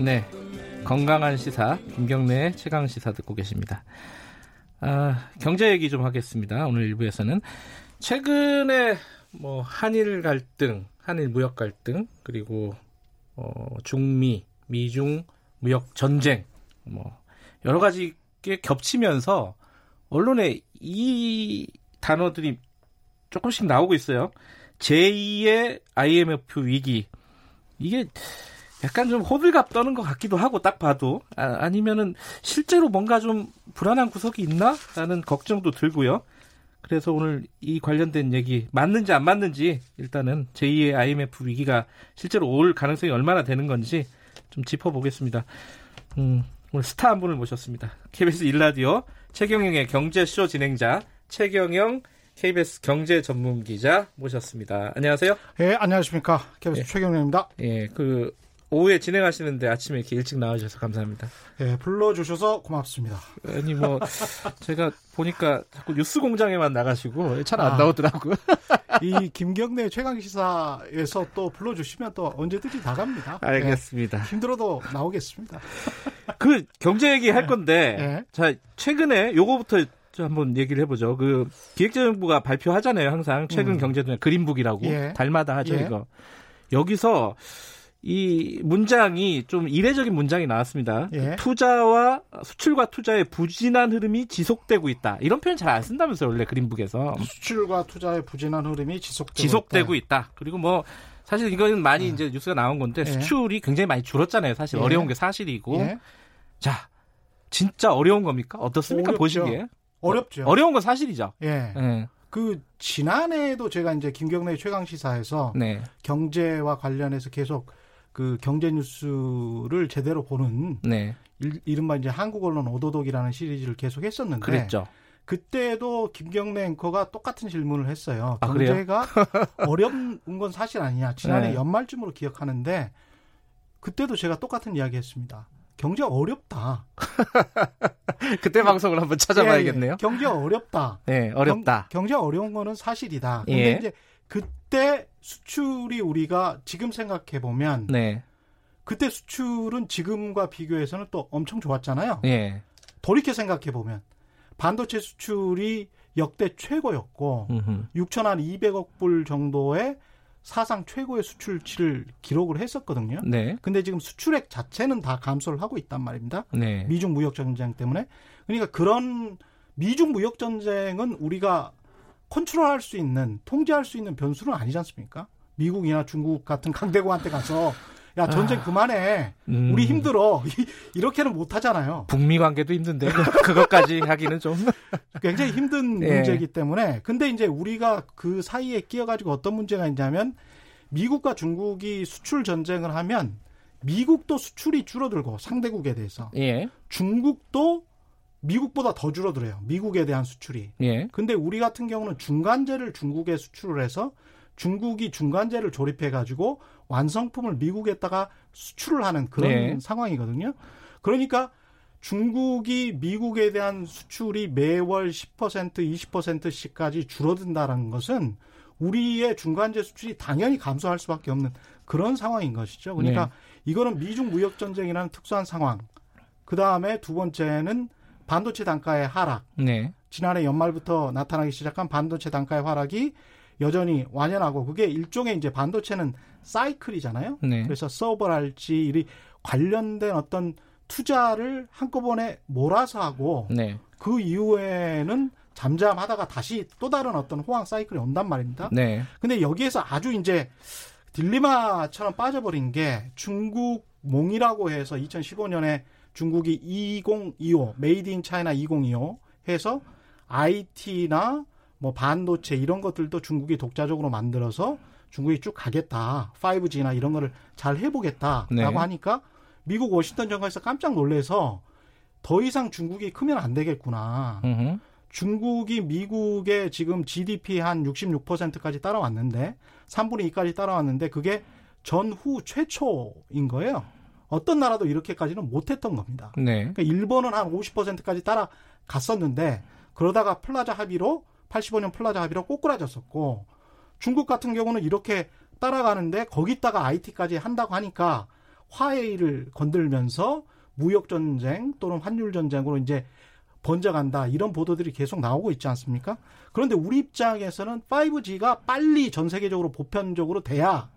네 건강한 시사 김경래의 최강 시사 듣고 계십니다. 아, 경제 얘기 좀 하겠습니다. 오늘 일부에서는 최근에 뭐 한일 갈등, 한일 무역 갈등 그리고 어, 중미, 미중 무역 전쟁 뭐 여러 가지 게 겹치면서 언론에 이 단어들이 조금씩 나오고 있어요. 제2의 IMF 위기 이게 약간 좀 호들갑 떠는 것 같기도 하고 딱 봐도 아, 니면은 실제로 뭔가 좀 불안한 구석이 있나라는 걱정도 들고요. 그래서 오늘 이 관련된 얘기 맞는지 안 맞는지 일단은 제2의 IMF 위기가 실제로 올 가능성이 얼마나 되는 건지 좀 짚어보겠습니다. 음, 오늘 스타 한 분을 모셨습니다. KBS 일라디오 최경영의 경제쇼 진행자 최경영 KBS 경제 전문 기자 모셨습니다. 안녕하세요. 예, 안녕하십니까. KBS 예. 최경영입니다. 예, 그 오후에 진행하시는데 아침에 이렇게 일찍 나와주셔서 감사합니다. 예, 불러주셔서 고맙습니다. 아니 뭐 제가 보니까 자꾸 뉴스 공장에만 나가시고 잘안 아, 나오더라고요. 이 김경래 최강 시사에서 또 불러주시면 또 언제든지 나갑니다. 알겠습니다. 예, 힘들어도 나오겠습니다. 그 경제 얘기 할 네. 건데 예. 자 최근에 요거부터 한번 얘기를 해보죠. 그 기획재정부가 발표하잖아요. 항상 최근 음. 경제도 그린북이라고 예. 달마다 하죠 예. 이거. 여기서 이 문장이 좀 이례적인 문장이 나왔습니다. 예. 투자와 수출과 투자의 부진한 흐름이 지속되고 있다. 이런 표현 잘 안 쓴다면서요, 원래 그린북에서. 수출과 투자의 부진한 흐름이 지속되고, 지속되고 있다. 있다. 그리고 뭐 사실 이거는 많이 예. 이제 뉴스가 나온 건데 예. 수출이 굉장히 많이 줄었잖아요. 사실 예. 어려운 게 사실이고. 예. 자, 진짜 어려운 겁니까? 어떻습니까? 어렵죠. 보시기에. 어렵죠. 어려운 건 사실이죠. 예. 예. 그 지난해에도 제가 이제 김경래 최강 시사에서 네. 경제와 관련해서 계속 그 경제 뉴스를 제대로 보는 네. 이른바 이제 한국 언론 오도독이라는 시리즈를 계속 했었는데 그랬죠. 그때도 김경래 앵커가 똑같은 질문을 했어요. 아, 경제가 어려운 건 사실 아니냐. 지난해 네. 연말쯤으로 기억하는데 그때도 제가 똑같은 이야기 했습니다. 경제 어렵다. 그때 방송을 한번 찾아봐야겠네요. 예, 예. 경제 어렵다. 네, 어렵다. 경, 제 어려운 거는 사실이다. 근데 예. 이제 그때 수출이 우리가 지금 생각해 보면 네. 그때 수출은 지금과 비교해서는 또 엄청 좋았잖아요. 예. 돌이켜 생각해 보면 반도체 수출이 역대 최고였고 6천 한 200억 불 정도의 사상 최고의 수출치를 기록을 했었거든요. 네. 근데 지금 수출액 자체는 다 감소를 하고 있단 말입니다. 네. 미중 무역 전쟁 때문에. 그러니까 그런 미중 무역 전쟁은 우리가 컨트롤할 수 있는 통제할 수 있는 변수는 아니지 않습니까? 미국이나 중국 같은 강대국한테 가서 야 전쟁 아, 그만해 음. 우리 힘들어 이렇게는 못 하잖아요. 북미 관계도 힘든데 그것까지 하기는 좀 굉장히 힘든 예. 문제이기 때문에 근데 이제 우리가 그 사이에 끼어가지고 어떤 문제가 있냐면 미국과 중국이 수출 전쟁을 하면 미국도 수출이 줄어들고 상대국에 대해서 예. 중국도 미국보다 더 줄어들어요. 미국에 대한 수출이. 예. 근데 우리 같은 경우는 중간재를 중국에 수출을 해서 중국이 중간재를 조립해 가지고 완성품을 미국에다가 수출을 하는 그런 네. 상황이거든요. 그러니까 중국이 미국에 대한 수출이 매월 10% 20%씩까지 줄어든다는 것은 우리의 중간재 수출이 당연히 감소할 수밖에 없는 그런 상황인 것이죠. 그러니까 네. 이거는 미중 무역 전쟁이라는 특수한 상황. 그 다음에 두 번째는 반도체 단가의 하락. 네. 지난해 연말부터 나타나기 시작한 반도체 단가의 하락이 여전히 완연하고 그게 일종의 이제 반도체는 사이클이잖아요. 네. 그래서 서버랄지 이 관련된 어떤 투자를 한꺼번에 몰아서 하고 네. 그 이후에는 잠잠하다가 다시 또 다른 어떤 호황 사이클이 온단 말입니다. 네. 근데 여기에서 아주 이제 딜레마처럼 빠져버린 게 중국 몽이라고 해서 2015년에 중국이 2025 Made in China 2025 해서 IT나 뭐 반도체 이런 것들도 중국이 독자적으로 만들어서 중국이 쭉 가겠다. 5G나 이런 거를 잘 해보겠다라고 네. 하니까 미국 워싱턴 정가에서 깜짝 놀래서 더 이상 중국이 크면 안 되겠구나. 으흠. 중국이 미국의 지금 GDP 한 66%까지 따라왔는데 3분의 2까지 따라왔는데 그게 전후 최초인 거예요. 어떤 나라도 이렇게까지는 못했던 겁니다. 네. 그러니까 일본은 한 50%까지 따라갔었는데 그러다가 플라자 합의로 85년 플라자 합의로 꼬꾸라졌었고 중국 같은 경우는 이렇게 따라가는데 거기다가 IT까지 한다고 하니까 화웨이를 건들면서 무역 전쟁 또는 환율 전쟁으로 이제 번져간다 이런 보도들이 계속 나오고 있지 않습니까? 그런데 우리 입장에서는 5G가 빨리 전 세계적으로 보편적으로 돼야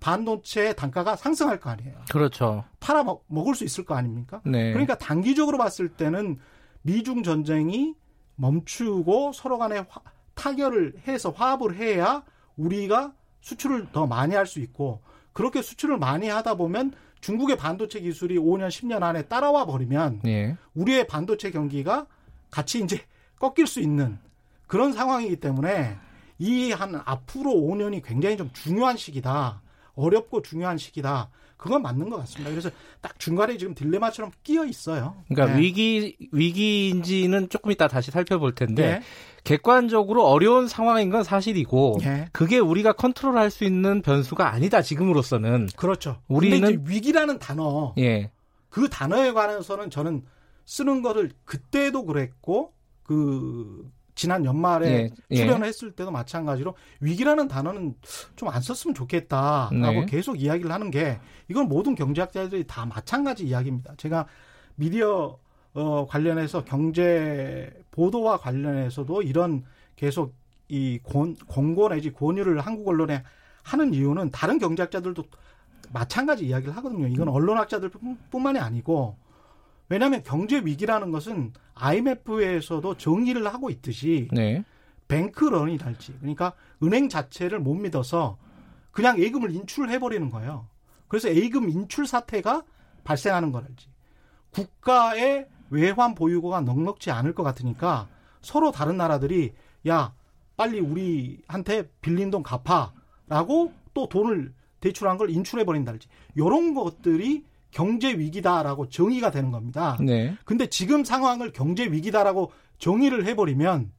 반도체 단가가 상승할 거 아니에요. 그렇죠. 팔아 먹을 수 있을 거 아닙니까? 네. 그러니까 단기적으로 봤을 때는 미중 전쟁이 멈추고 서로 간에 화, 타결을 해서 화합을 해야 우리가 수출을 더 많이 할 수 있고 그렇게 수출을 많이 하다 보면 중국의 반도체 기술이 5년, 10년 안에 따라와 버리면 예. 우리의 반도체 경기가 같이 이제 꺾일 수 있는 그런 상황이기 때문에 이 한 앞으로 5년이 굉장히 좀 중요한 시기다. 어렵고 중요한 시기다. 그건 맞는 것 같습니다. 그래서 딱 중간에 지금 딜레마처럼 끼어 있어요. 그러니까 네. 위기 위기인지는 조금 이따 다시 살펴볼 텐데 네. 객관적으로 어려운 상황인 건 사실이고 네. 그게 우리가 컨트롤할 수 있는 변수가 아니다 지금으로서는 그렇죠. 우리는 위기라는 단어 예. 그 단어에 관해서는 저는 쓰는 거를 그때도 그랬고 그 지난 연말에 예, 예. 출연을 했을 때도 마찬가지로 위기라는 단어는 좀 안 썼으면 좋겠다라고 네. 계속 이야기를 하는 게 이건 모든 경제학자들이 다 마찬가지 이야기입니다. 제가 미디어 어, 관련해서 경제 보도와 관련해서도 이런 계속 이 권, 권고 내지 권유를 한국 언론에 하는 이유는 다른 경제학자들도 마찬가지 이야기를 하거든요. 이건 언론학자들 뿐만이 아니고 왜냐하면 경제 위기라는 것은 IMF에서도 정의를 하고 있듯이 네. 뱅크런이랄지 그러니까 은행 자체를 못 믿어서 그냥 예금을 인출해 버리는 거예요. 그래서 예금 인출 사태가 발생하는 거랄지 국가의 외환 보유고가 넉넉지 않을 것 같으니까 서로 다른 나라들이 야 빨리 우리한테 빌린 돈 갚아라고 또 돈을 대출한 걸 인출해 버린다든지 이런 것들이 경제 위기다라고 정의가 되는 겁니다. 네. 근데 지금 상황을 경제 위기다라고 정의를 해버리면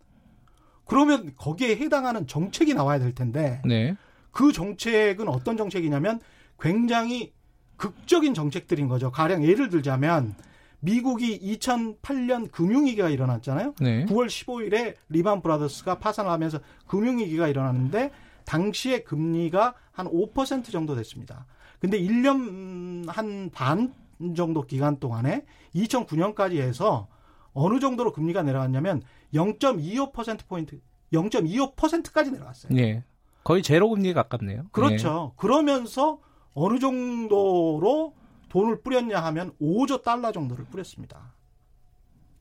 그러면 거기에 해당하는 정책이 나와야 될 텐데 네. 그 정책은 어떤 정책이냐면 굉장히 극적인 정책들인 거죠. 가령 예를 들자면 미국이 2008년 금융위기가 일어났잖아요. 네. 9월 15일에 리만 브라더스가 파산을 하면서 금융위기가 일어났는데 당시에 금리가 한 5% 정도 됐습니다. 근데 1년 한 반 정도 기간 동안에 2009년까지 해서 어느 정도로 금리가 내려갔냐면 0.25%포인트, 0.25%까지 내려갔어요. 네. 거의 제로 금리에 가깝네요. 그렇죠. 네. 그러면서 어느 정도로 돈을 뿌렸냐 하면 5조 달러 정도를 뿌렸습니다.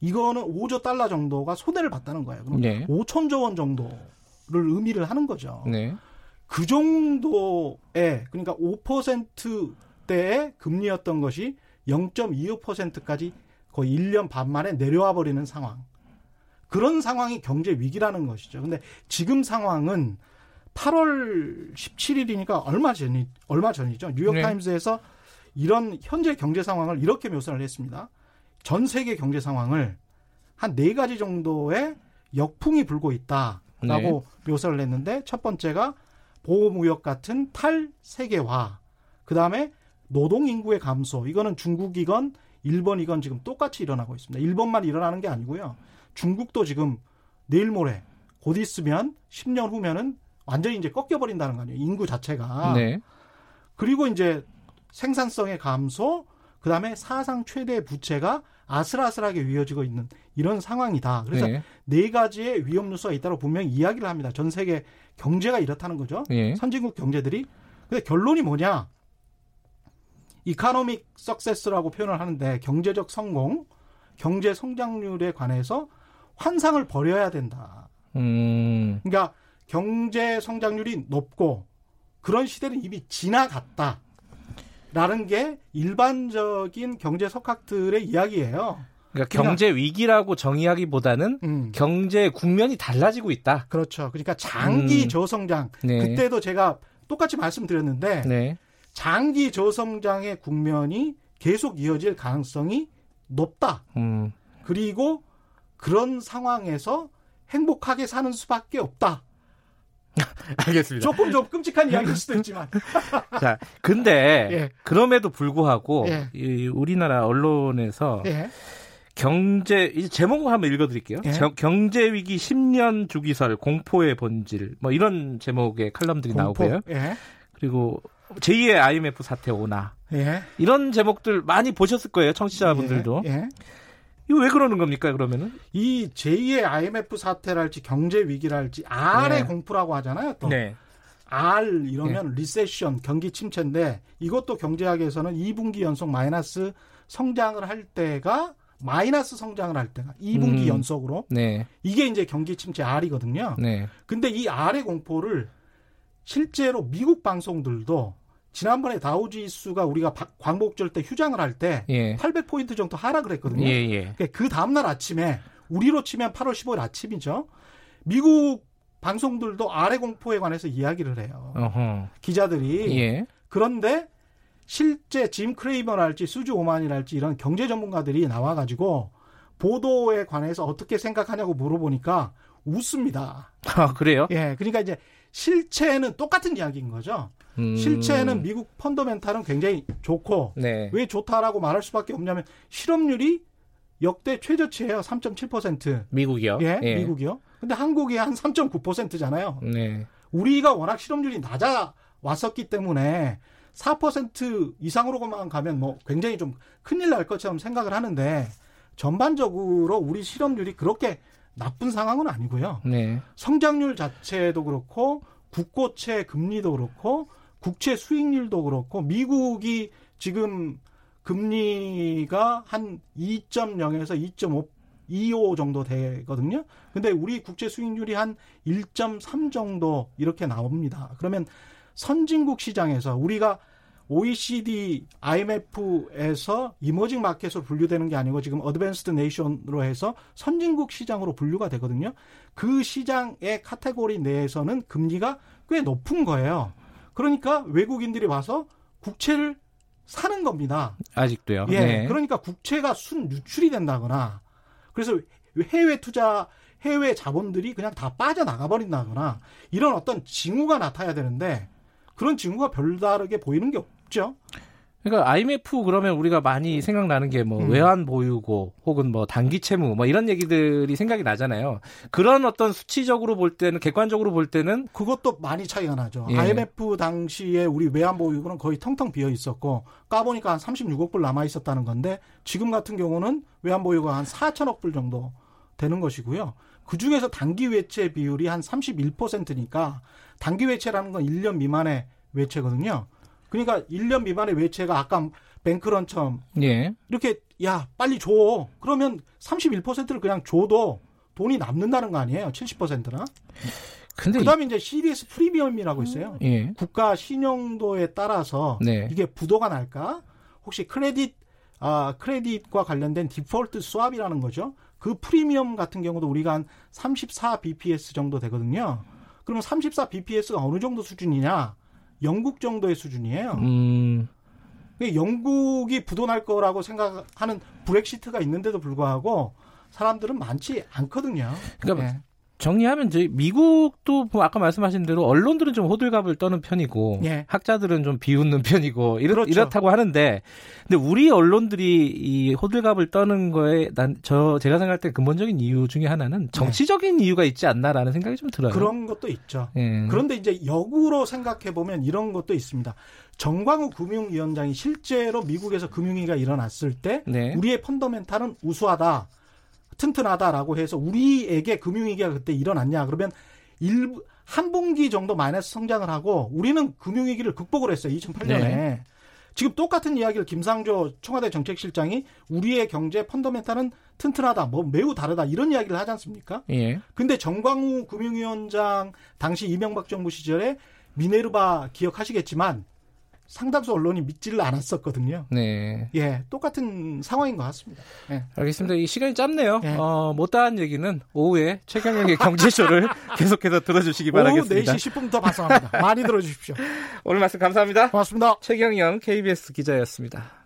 이거는 5조 달러 정도가 손해를 봤다는 거예요. 그럼 네. 5천조 원 정도를 의미를 하는 거죠. 네. 그 정도의 그러니까 5%대의 금리였던 것이 0.25%까지 거의 1년 반 만에 내려와 버리는 상황. 그런 상황이 경제 위기라는 것이죠. 근데 지금 상황은 8월 17일이니까 얼마 전이 얼마 전이죠. 뉴욕 타임스에서 네. 이런 현재 경제 상황을 이렇게 묘사를 했습니다. 전 세계 경제 상황을 한 네 가지 정도의 역풍이 불고 있다라고 네. 묘사를 했는데 첫 번째가 보호무역 같은 탈세계화, 그 다음에 노동 인구의 감소. 이거는 중국이건 일본이건 지금 똑같이 일어나고 있습니다. 일본만 일어나는 게 아니고요. 중국도 지금 내일 모레 곧 있으면 10년 후면은 완전히 이제 꺾여버린다는 거 아니에요. 인구 자체가. 네. 그리고 이제 생산성의 감소, 그 다음에 사상 최대 부채가 아슬아슬하게 이어지고 있는 이런 상황이다. 그래서 네. 네 가지의 위험 요소가 있다고 분명히 이야기를 합니다. 전 세계 경제가 이렇다는 거죠. 네. 선진국 경제들이. 근데 결론이 뭐냐? 이카노믹 석세스라고 표현을 하는데 경제적 성공, 경제 성장률에 관해서 환상을 버려야 된다. 음. 그러니까 경제 성장률이 높고 그런 시대는 이미 지나갔다. 라는 게 일반적인 경제 석학들의 이야기예요. 그러니까 경제 위기라고 정의하기보다는 음. 경제 국면이 달라지고 있다. 그렇죠. 그러니까 장기 음. 저성장. 네. 그때도 제가 똑같이 말씀드렸는데 네. 장기 저성장의 국면이 계속 이어질 가능성이 높다. 음. 그리고 그런 상황에서 행복하게 사는 수밖에 없다. 알겠습니다. 조금 좀 끔찍한 이야기일 수도 있지만. 자, 근데 예. 그럼에도 불구하고 예. 이 우리나라 언론에서 예. 경제 이제 제목을 한번 읽어드릴게요. 예. 경제 위기 10년 주기설 공포의 본질 뭐 이런 제목의 칼럼들이 공포. 나오고요. 예. 그리고 제2의 IMF 사태 오나 예. 이런 제목들 많이 보셨을 거예요, 청취자분들도. 이거 왜 그러는 겁니까, 그러면은? 이 제2의 IMF 사태랄지 경제 위기랄지 R의 네. 공포라고 하잖아요, 또. 네. R 이러면 네. 리세션, 경기 침체인데 이것도 경제학에서는 2분기 연속 마이너스 성장을 할 때가 마이너스 성장을 할 때가 2분기 음. 연속으로 네. 이게 이제 경기 침체 R이거든요. 네. 근데 이 R의 공포를 실제로 미국 방송들도 지난번에 다우지수가 우리가 광복절 때 휴장을 할때 예. 800포인트 정도 하락을 했거든요. 예, 예. 그러니까 그 다음날 아침에 우리로 치면 8월 15일 아침이죠. 미국 방송들도 아래 공포에 관해서 이야기를 해요. 어허. 기자들이. 예. 그런데 실제 짐 크레이머랄지 수주 오만이랄지 이런 경제 전문가들이 나와가지고 보도에 관해서 어떻게 생각하냐고 물어보니까 웃습니다. 아, 그래요? 예. 그러니까 이제 실체는 똑같은 이야기인 거죠. 음. 실체는 미국 펀더멘탈은 굉장히 좋고 네. 왜 좋다라고 말할 수밖에 없냐면 실업률이 역대 최저치예요. 3.7%. 미국이요? 예, 예. 미국이요. 근데 한국이 한 3.9%잖아요. 네. 우리가 워낙 실업률이 낮아 왔었기 때문에 4% 이상으로만 가면 뭐 굉장히 좀 큰일 날 것처럼 생각을 하는데 전반적으로 우리 실업률이 그렇게 나쁜 상황은 아니고요. 네. 성장률 자체도 그렇고 국고채 금리도 그렇고 국채 수익률도 그렇고 미국이 지금 금리가 한 2.0에서 2.5 25 정도 되거든요. 근데 우리 국채 수익률이 한 1.3 정도 이렇게 나옵니다. 그러면 선진국 시장에서 우리가 OECD, IMF에서 emerging market으로 분류되는 게 아니고 지금 advanced nation으로 해서 선진국 시장으로 분류가 되거든요. 그 시장의 카테고리 내에서는 금리가 꽤 높은 거예요. 그러니까 외국인들이 와서 국채를 사는 겁니다. 아직도요. 예. 네. 그러니까 국채가 순 유출이 된다거나 그래서 해외 투자 해외 자본들이 그냥 다 빠져나가 버린다거나 이런 어떤 징후가 나타나야 되는데 그런 징후가 별다르게 보이는 게 없죠. 그러니까 IMF 그러면 우리가 많이 생각나는 게뭐 음. 외환 보유고 혹은 뭐 단기 채무 뭐 이런 얘기들이 생각이 나잖아요. 그런 어떤 수치적으로 볼 때는 객관적으로 볼 때는 그것도 많이 차이가 나죠. 예. IMF 당시에 우리 외환 보유고는 거의 텅텅 비어 있었고 까보니까 한 36억 불 남아 있었다는 건데 지금 같은 경우는 외환 보유가 한 4천억 불 정도 되는 것이고요. 그 중에서 단기 외채 비율이 한 31%니까 단기 외채라는 건 1년 미만의 외채거든요. 그러니까 1년 미만의 외채가 아까 뱅크런처럼 예. 이렇게 야 빨리 줘. 그러면 31%를 그냥 줘도 돈이 남는다는 거 아니에요? 70%나? 근데 그다음에 이... 제 CDS 프리미엄이라고 있어요. 예. 국가 신용도에 따라서 네. 이게 부도가 날까? 혹시 크레딧 아 크레딧과 관련된 디폴트 수압이라는 거죠? 그 프리미엄 같은 경우도 우리가 한 34 bps 정도 되거든요. 그러면 34 bps가 어느 정도 수준이냐 영국 정도의 수준이에요. 음. 영국이 부도날 거라고 생각하는 브렉시트가 있는데도 불구하고 사람들은 많지 않거든요. 그러니까 네. 정리하면 저희 미국도 뭐 아까 말씀하신 대로 언론들은 좀 호들갑을 떠는 편이고 예. 학자들은 좀 비웃는 편이고 이렇, 그렇죠. 이렇다고 하는데 근데 우리 언론들이 이 호들갑을 떠는 거에 난 저 제가 생각할 때 근본적인 이유 중에 하나는 네. 정치적인 네. 이유가 있지 않나라는 생각이 좀 들어요. 그런 것도 있죠. 예. 그런데 이제 역으로 생각해 보면 이런 것도 있습니다. 정광우 금융위원장이 실제로 미국에서 금융위기가 일어났을 때 네. 우리의 펀더멘탈은 우수하다. 튼튼하다라고 해서 우리에게 금융위기가 그때 일어났냐 그러면 일부 한 분기 정도 마이너스 성장을 하고 우리는 금융위기를 극복을 했어요 2008년에 네. 지금 똑같은 이야기를 김상조 청와대 정책실장이 우리의 경제 펀더멘탈은 튼튼하다 뭐 매우 다르다 이런 이야기를 하지 않습니까? 예. 근데 정광우 금융위원장 당시 이명박 정부 시절에 미네르바 기억하시겠지만 상당수 언론이 믿지를 않았었거든요. 네. 예, 똑같은 상황인 것 같습니다. 예. 알겠습니다. 이 시간이 짧네요. 예. 어, 못다한 얘기는 오후에 최경영의 경제쇼를 계속해서 들어주시기 바라겠습니다. 오후 4시 10분부터 방송합니다. 많이 들어주십시오. 오늘 말씀 감사합니다. 고맙습니다. 최경영 KBS 기자였습니다.